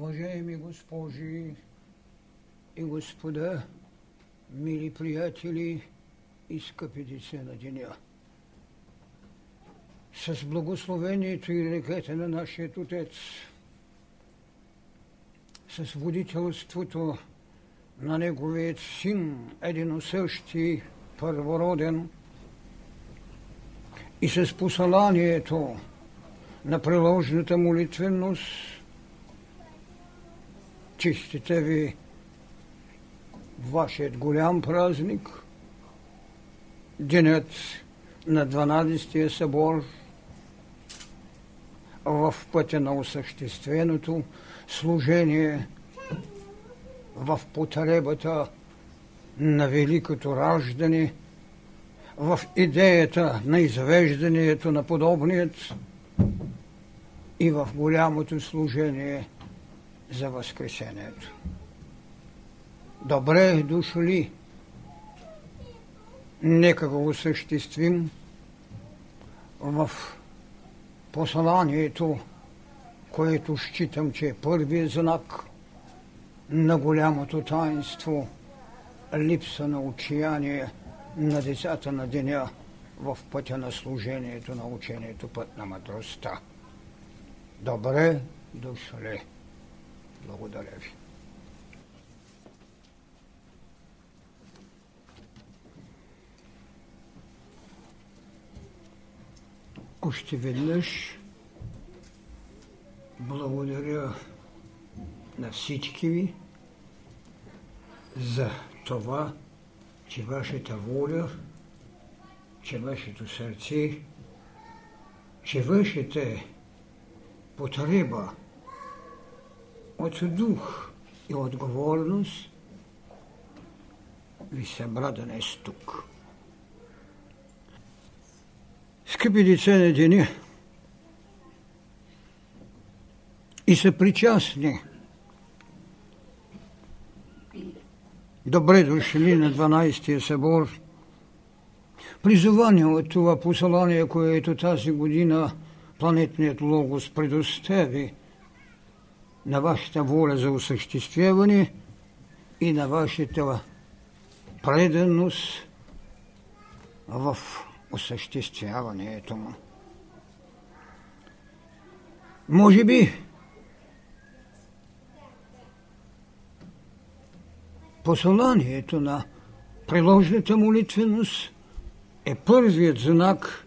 Уважаеми госпожи и господа, мили приятели и скъпи деца на деня, с благословението и реката на нашия Отец, с водителството на Неговият Син, единосъщи, първороден, и с посланието на приложната молитвеност, чистите ви вашият голям празник, денят на 12-тия събор в пътя на осъщественото служение в потребата на великото раждане, в идеята на извеждането на подобният и в голямото служение за Възкресението. Добре дошли! Нека го осъществим в посланието, което считам, че е първият знак на голямото таинство липса на отчаяние на децата на деня в пътя на служението на учението път на мъдростта. Добре дошли! Благодаря ви. Още веднъж благодаря на всички ви за това, че вашата воля, че вашето сърце, че вашата потреба от дух и отговорност ви събра днес тук. Скъпи деца на деня, и са причастни. Добре дошли на 12-тия събор. Призовани от това послание, което тази година планетният логос предостави на вашата воля за осъществяване и на вашата преданост в осъществяването му. Може би посланието на приложната молитвеност е първият знак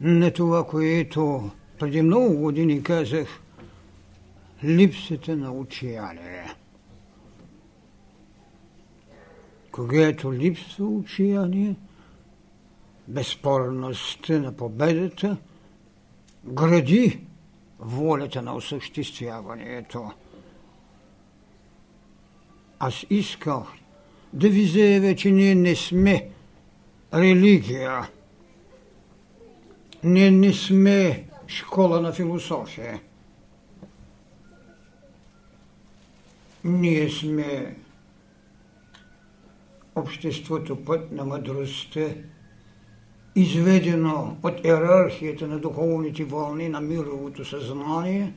на това, което преди много години казах липсата на отчаяние. Когато липсва отчаяние, безспорността на победата гради волята на осъществяването. Аз исках да ви заявя, че ние не сме религия. Ние не сме школа на философия. Ние сме обществото път на мъдростта, изведено от иерархията на духовните вълни на мировото съзнание.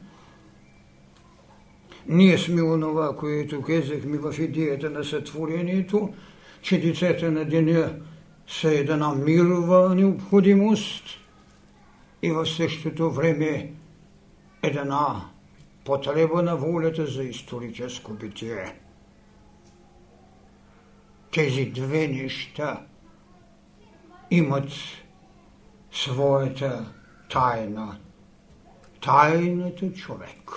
Ние сме онова, което казахме в идеята на сътворението, че децата на деня са една мирова необходимост и в същото време една потреба на волята за историческо битие. Тези две неща имат своята тайна. Тайната човек.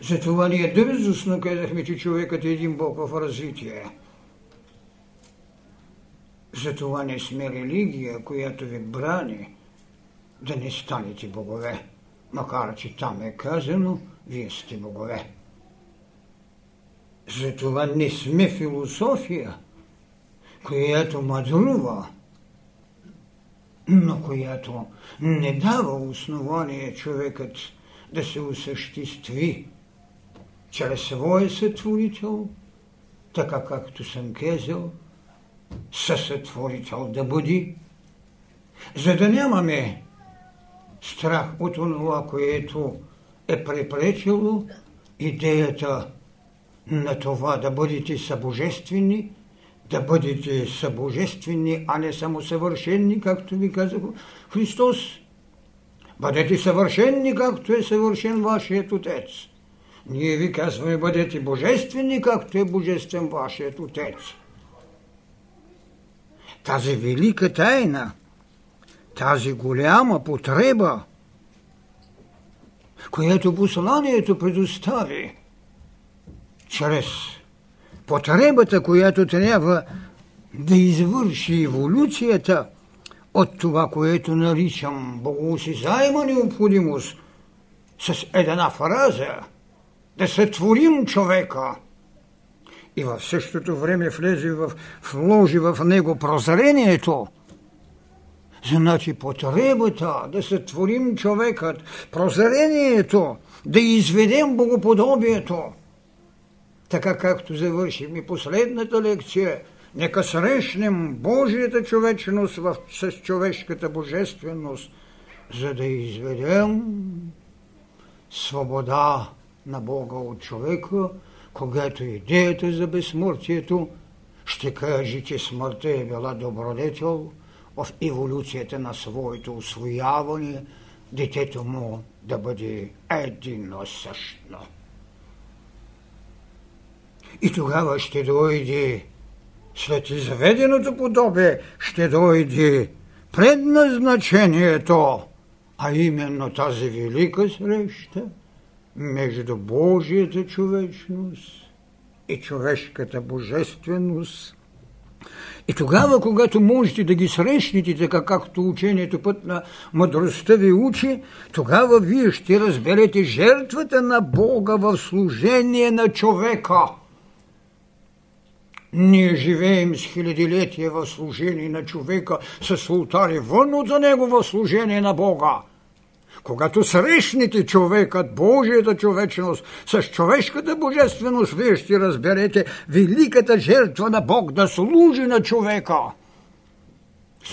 Затова ние дързостно казахме, че човекът е един Бог в развитие. Затова не сме религия, която ви брани да не станете богове макар че там е казано, вие сте богове. Затова не сме философия, която мъдрува, но която не дава основание човекът да се осъществи чрез своя сътворител, така както съм казал, съсътворител да бъде, за да нямаме страх от това, което е препречило идеята на това да бъдете събожествени, да бъдете събожествени, а не само съвършенни, както ви каза Христос. Бъдете съвършенни, както е съвършен вашият Отец. Ние ви казваме, бъдете божествени, както е божествен вашият Отец. Тази велика тайна, тази голяма потреба, която посланието предостави чрез потребата, която трябва да извърши еволюцията от това, което наричам богоосезаема необходимост, с една фраза да сътворим човека. И в същото време влезе в, вложи в него прозрението, значи потребата да сътворим човекът, прозрението, да изведем богоподобието – така както завършим и последната лекция, нека срещнем Божията човечност в, с човешката божественост, за да изведем свобода на Бога от човека, когато идеята за безсмъртието ще каже, че смъртта е била добродетел в еволюцията на своето освояване, детето му да бъде едино същно. И тогава ще дойде, след изведеното подобие, ще дойде предназначението, а именно тази велика среща между Божията човечност и човешката божественост. И тогава, когато можете да ги срещнете, така както учението път на мъдростта ви учи, тогава вие ще разберете жертвата на Бога в служение на човека – ние живеем с хилядилетия в служение на човека, с ултари вън от за него в служение на Бога. Когато срещнете човекът, Божията човечност, с човешката божественост, вие ще разберете великата жертва на Бог да служи на човека.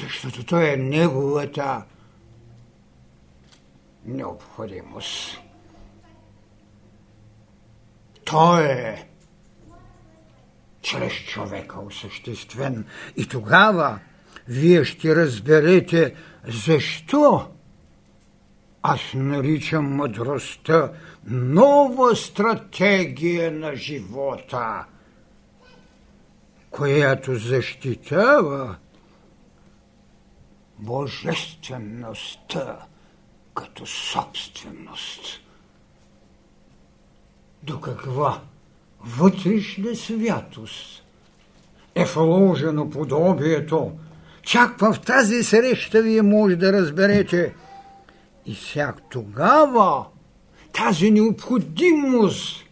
Защото той е неговата необходимост. Той е чрез човека осъществен. И тогава вие ще разберете защо аз наричам мъдростта нова стратегия на живота, която защитава божествеността като собственост. До каква вътрешна святост е вложено подобието. Чак в тази среща вие може да разберете. И всяк тогава тази необходимост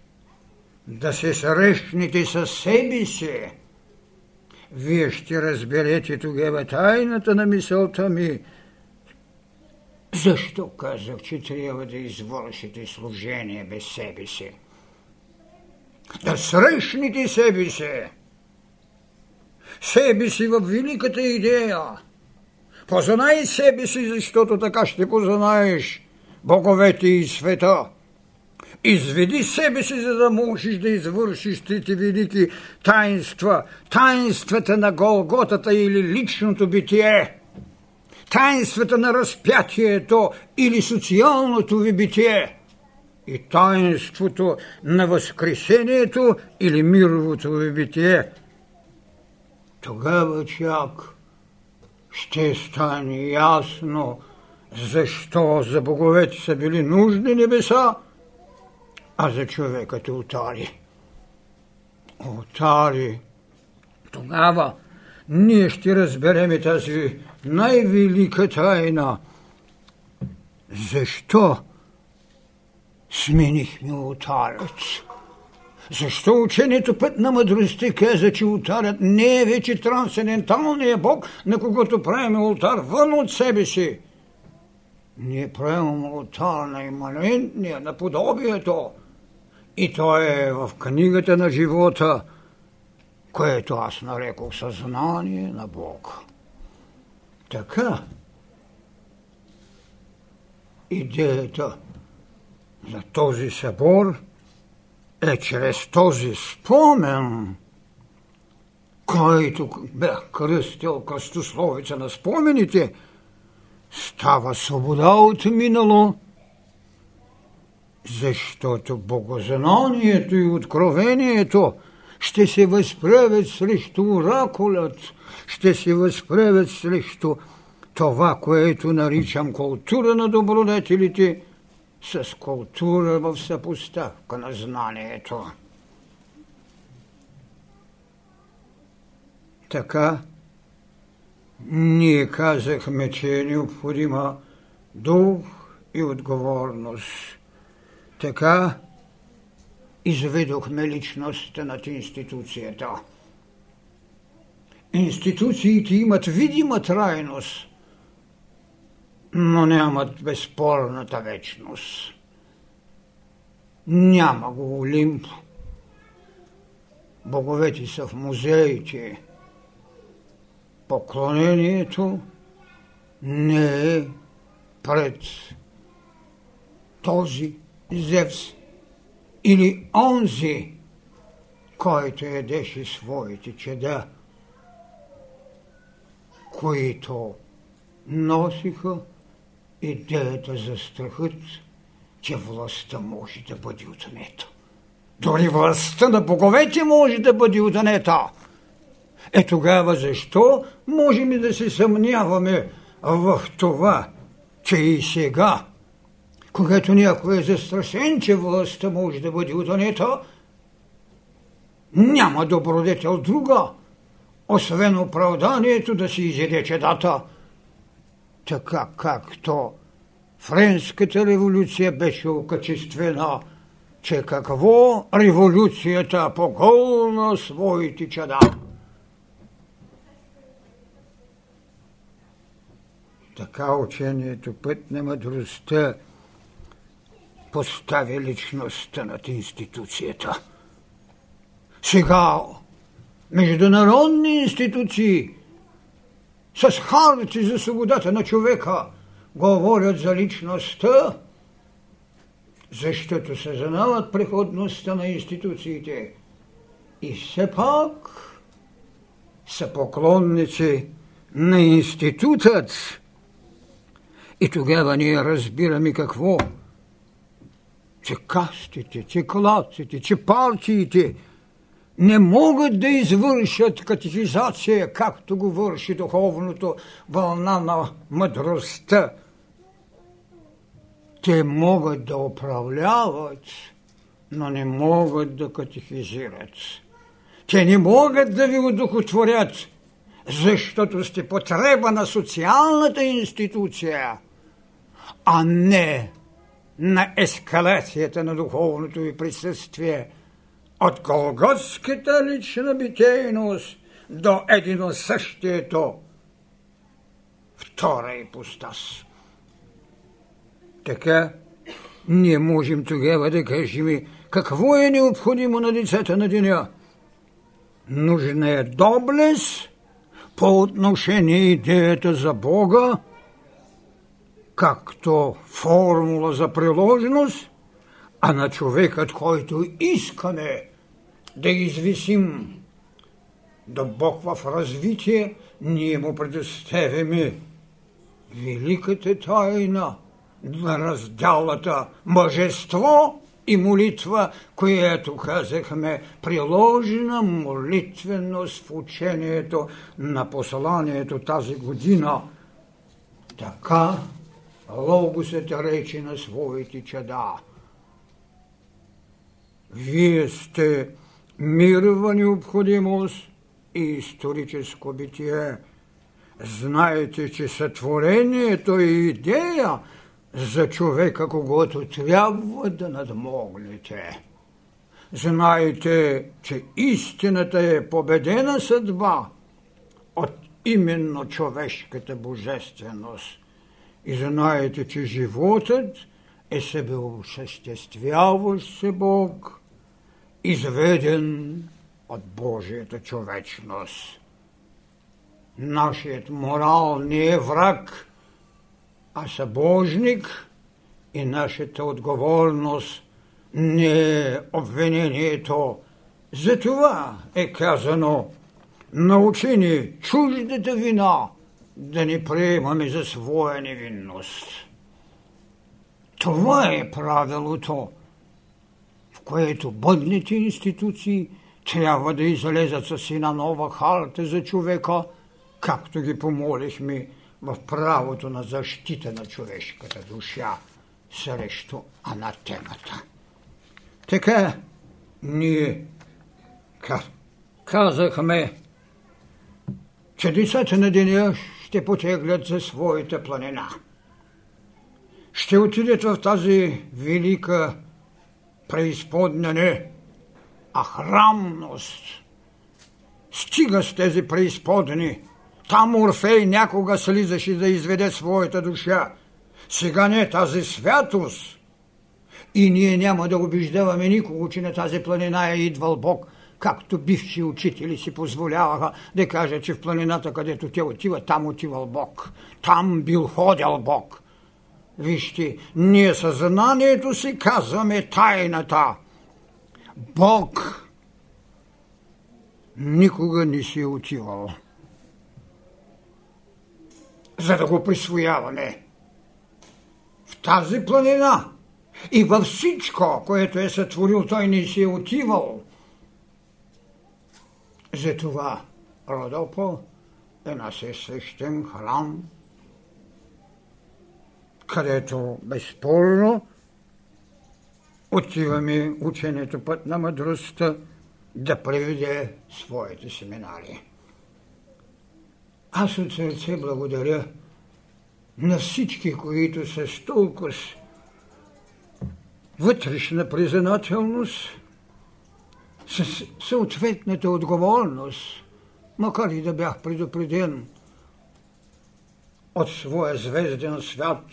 да се срещнете със себе си, вие ще разберете тогава тайната на мисълта ми. Защо казах, че трябва да извършите служение без себе си? да срещнете себе си. Себе си в великата идея. Познай себе си, защото така ще познаеш боговете и света. Изведи себе си, за да можеш да извършиш трите велики таинства. Таинствата на Голготата или личното битие. Таинствата на разпятието или социалното ви битие – и таинството на Възкресението или мировото ви битие, тогава чак ще стане ясно защо за боговете са били нужни небеса, а за човекът отари. Отари. Тогава ние ще разбереме тази най-велика тайна. Защо сменихме отарец. Защо учението път на мъдростта каза, че ултарът не е вече трансценденталният Бог, на когото правим ултар вън от себе си? Ние правим ултар на иманентния, на подобието. И то е в книгата на живота, което аз нарекох съзнание на Бог. Така, идеята за този събор е чрез този спомен, който бях кръстил кръстословица на спомените, става свобода от минало, защото богознанието и откровението ще се възправят срещу оракулът, ще се възправят срещу това, което наричам култура на добродетелите, с култура в съпоставка на знанието. Така, ние казахме, че е необходима дух и отговорност. Така изведохме личността над институцията. Институциите имат видима трайност, – но нямат безспорната вечност. Няма го Олимп. Боговете са в музеите. Поклонението не е пред този Зевс или онзи, който едеше своите чеда, които носиха идеята за страхът, че властта може да бъде отнета. Дори властта на боговете може да бъде отнета. Е тогава защо можем и да се съмняваме в това, че и сега, когато някой е застрашен, че властта може да бъде отнета, няма добродетел друга, освен оправданието да си изеде чедата – така както Френската революция беше окачествена, че какво революцията поголна своите чада. Така учението път на мъдростта поставя личността над институцията. Сега международни институции – с харти за свободата на човека говорят за личността, защото съзнават преходността на институциите и все пак са поклонници на институтът. И тогава ние разбираме какво? Че кастите, че клаците, че партиите – не могат да извършат катехизация, както го върши духовното вълна на мъдростта. Те могат да управляват, но не могат да катехизират. Те не могат да ви удохотворят, защото сте потреба на социалната институция, а не на ескалацията на духовното ви присъствие – от Голготската лична битейност до едино същието втора ипостас. Така, ние можем тогава да кажем какво е необходимо на децата на деня. Нужна е доблест по отношение идеята за Бога, както формула за приложеност, а на човекът, който искане да извисим да Бог в развитие, ние му предоставяме великата тайна на разделата мъжество и молитва, която казахме приложена молитвеност в учението на посланието тази година. Така Логосът рече на своите чада. Вие сте мирова необходимост и историческо битие. Знаете, че сътворението е идея за човека, когато трябва да надмогнете. Знаете, че истината е победена съдба от именно човешката божественост. И знаете, че животът е себеосъществяващ се Бог – изведен от Божията човечност. Нашият морал не е враг, а събожник и нашата отговорност не е обвинението. Затова е казано, научи ни чуждата вина, да не приемаме за своя невинност. Това е правилото, което бъдните институции трябва да излезат с една нова харта за човека, както ги помолихме в правото на защита на човешката душа срещу анатемата. Така ние казахме, че децата на деня ще потеглят за своята планина. Ще отидат в тази велика преизподня не, а храмност. Стига с тези преизподни. Там Орфей някога слизаше да изведе своята душа. Сега не тази святост. И ние няма да убеждаваме никого, че на тази планина е идвал Бог – както бивши учители си позволяваха да кажат, че в планината, където те отиват, там отивал Бог. Там бил ходил Бог. Вижте, ние съзнанието си казваме тайната. Бог никога не си е отивал. За да го присвояваме. В тази планина и във всичко, което е сътворил, той не си е отивал – затова Родопол е нашия свещен храм, където безспорно отиваме ученето път на мъдростта да преведе своите семинари. Аз от сърце благодаря на всички, които с толкова вътрешна признателност с съответната отговорност, макар и да бях предупреден от своя звезден свят,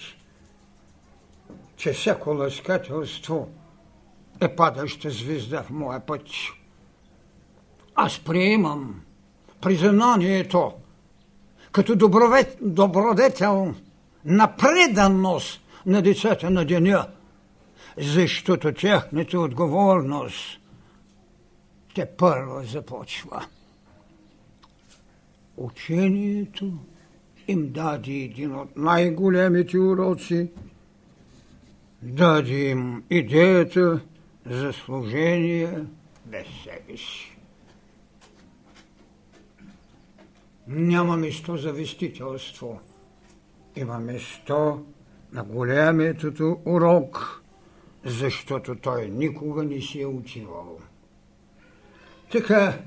че всяко лъскателство е падаща звезда в моя път. Аз приемам признанието като добродетел на преданност на децата на деня, защото тяхната отговорност те първо започва. Учението им даде един от най-големите уроци, даде им идеята за служение без себе си. Няма место за вестителство. Има место на големието урок, защото той никога не си е учивал. Така,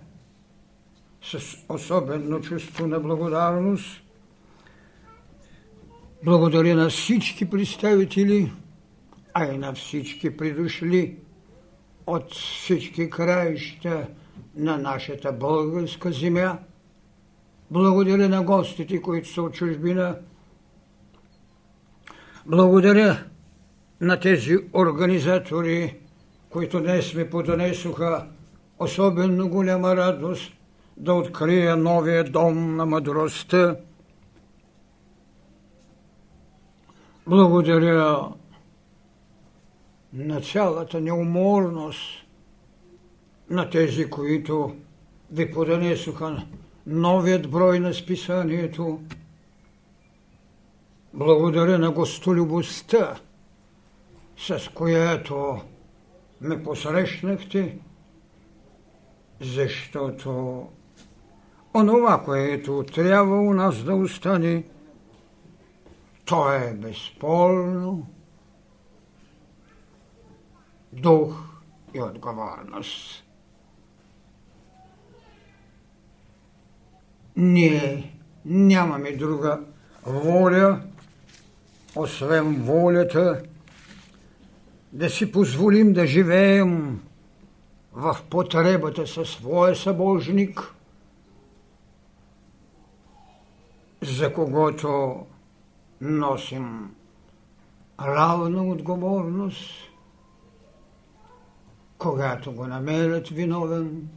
с особено чувство на благодарност, благодаря на всички представители, а и на всички придошли от всички краища на нашата българска земя. Благодаря на гостите, които са от чужбина. Благодаря на тези организатори, които днес ми подонесоха особено голяма радост да открия новия дом на мъдростта. Благодаря на цялата неуморност на тези, които ви подонесоха новият брой на списанието. Благодаря на гостолюбостта, с която ме посрещнахте защото онова, което трябва у нас да остане, то е безспорно дух и отговорност. Ние нямаме друга воля, освен волята да си позволим да живеем в потребата със своя събожник, за когото носим равна отговорност, когато го намерят виновен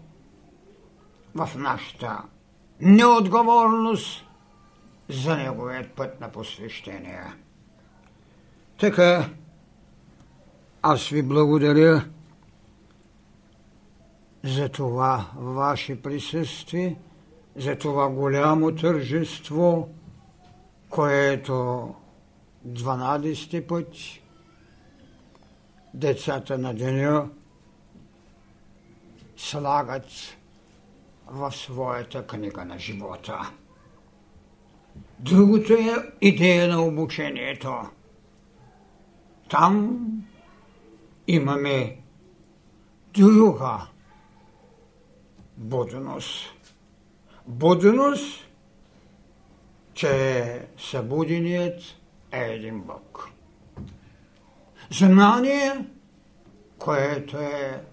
в нашата неотговорност за неговият път на посвещение. Така Аз ви благодаря за това ваше присъствие, за това голямо тържество, което 12 път децата на деня слагат в своята книга на живота. Другото е идея на обучението. Там имаме друга будност. Будност, че събуденият е един Бог. Знание, което е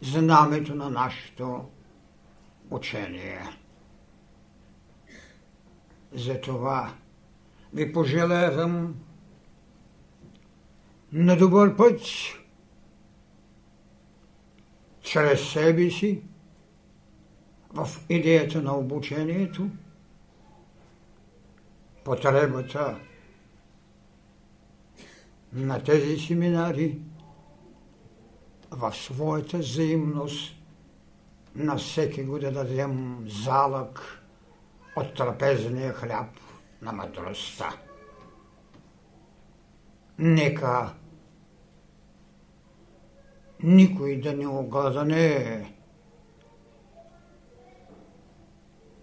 знамето на нашето учение. Затова ви пожелавам на добър път чрез себе си в идеята на обучението, потребата на тези семинари в своята взаимност на всеки го да дадем залък от трапезния хляб на мъдростта. Нека никой да не огадане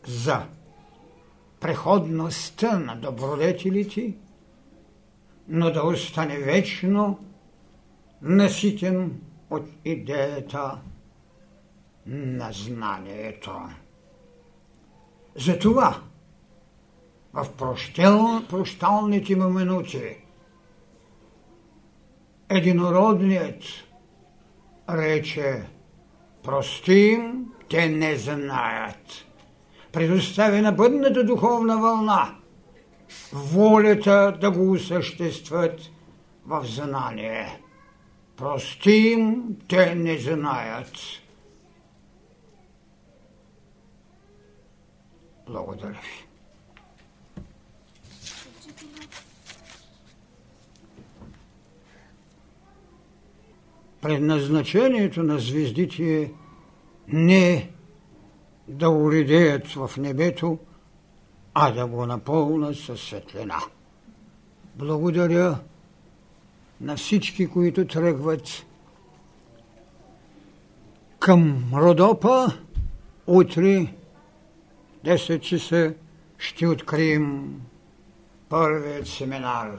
за преходността на добродетелите, но да остане вечно наситен от идеята на знанието. Затова в прощел, прощалните му минути единородният рече простим, те не знаят. Предоставя на бъдната духовна вълна волята да го осъществят в знание. Простим, те не знаят. Благодаря ви. Предназначението на звездите е не да уредеят в небето, а да го напълнат със светлина. Благодаря на всички, които тръгват към Родопа. Утре 10 часа ще открием първият семинар.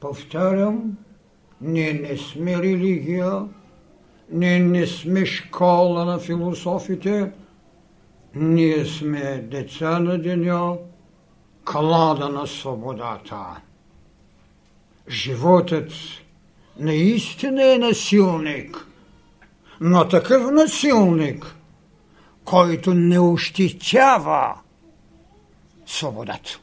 Повтарям, ние не сме религия, ние не сме школа на философите, ние сме деца на деня, клада на свободата. Животът наистина е насилник, но такъв насилник, който не ощетява свободата.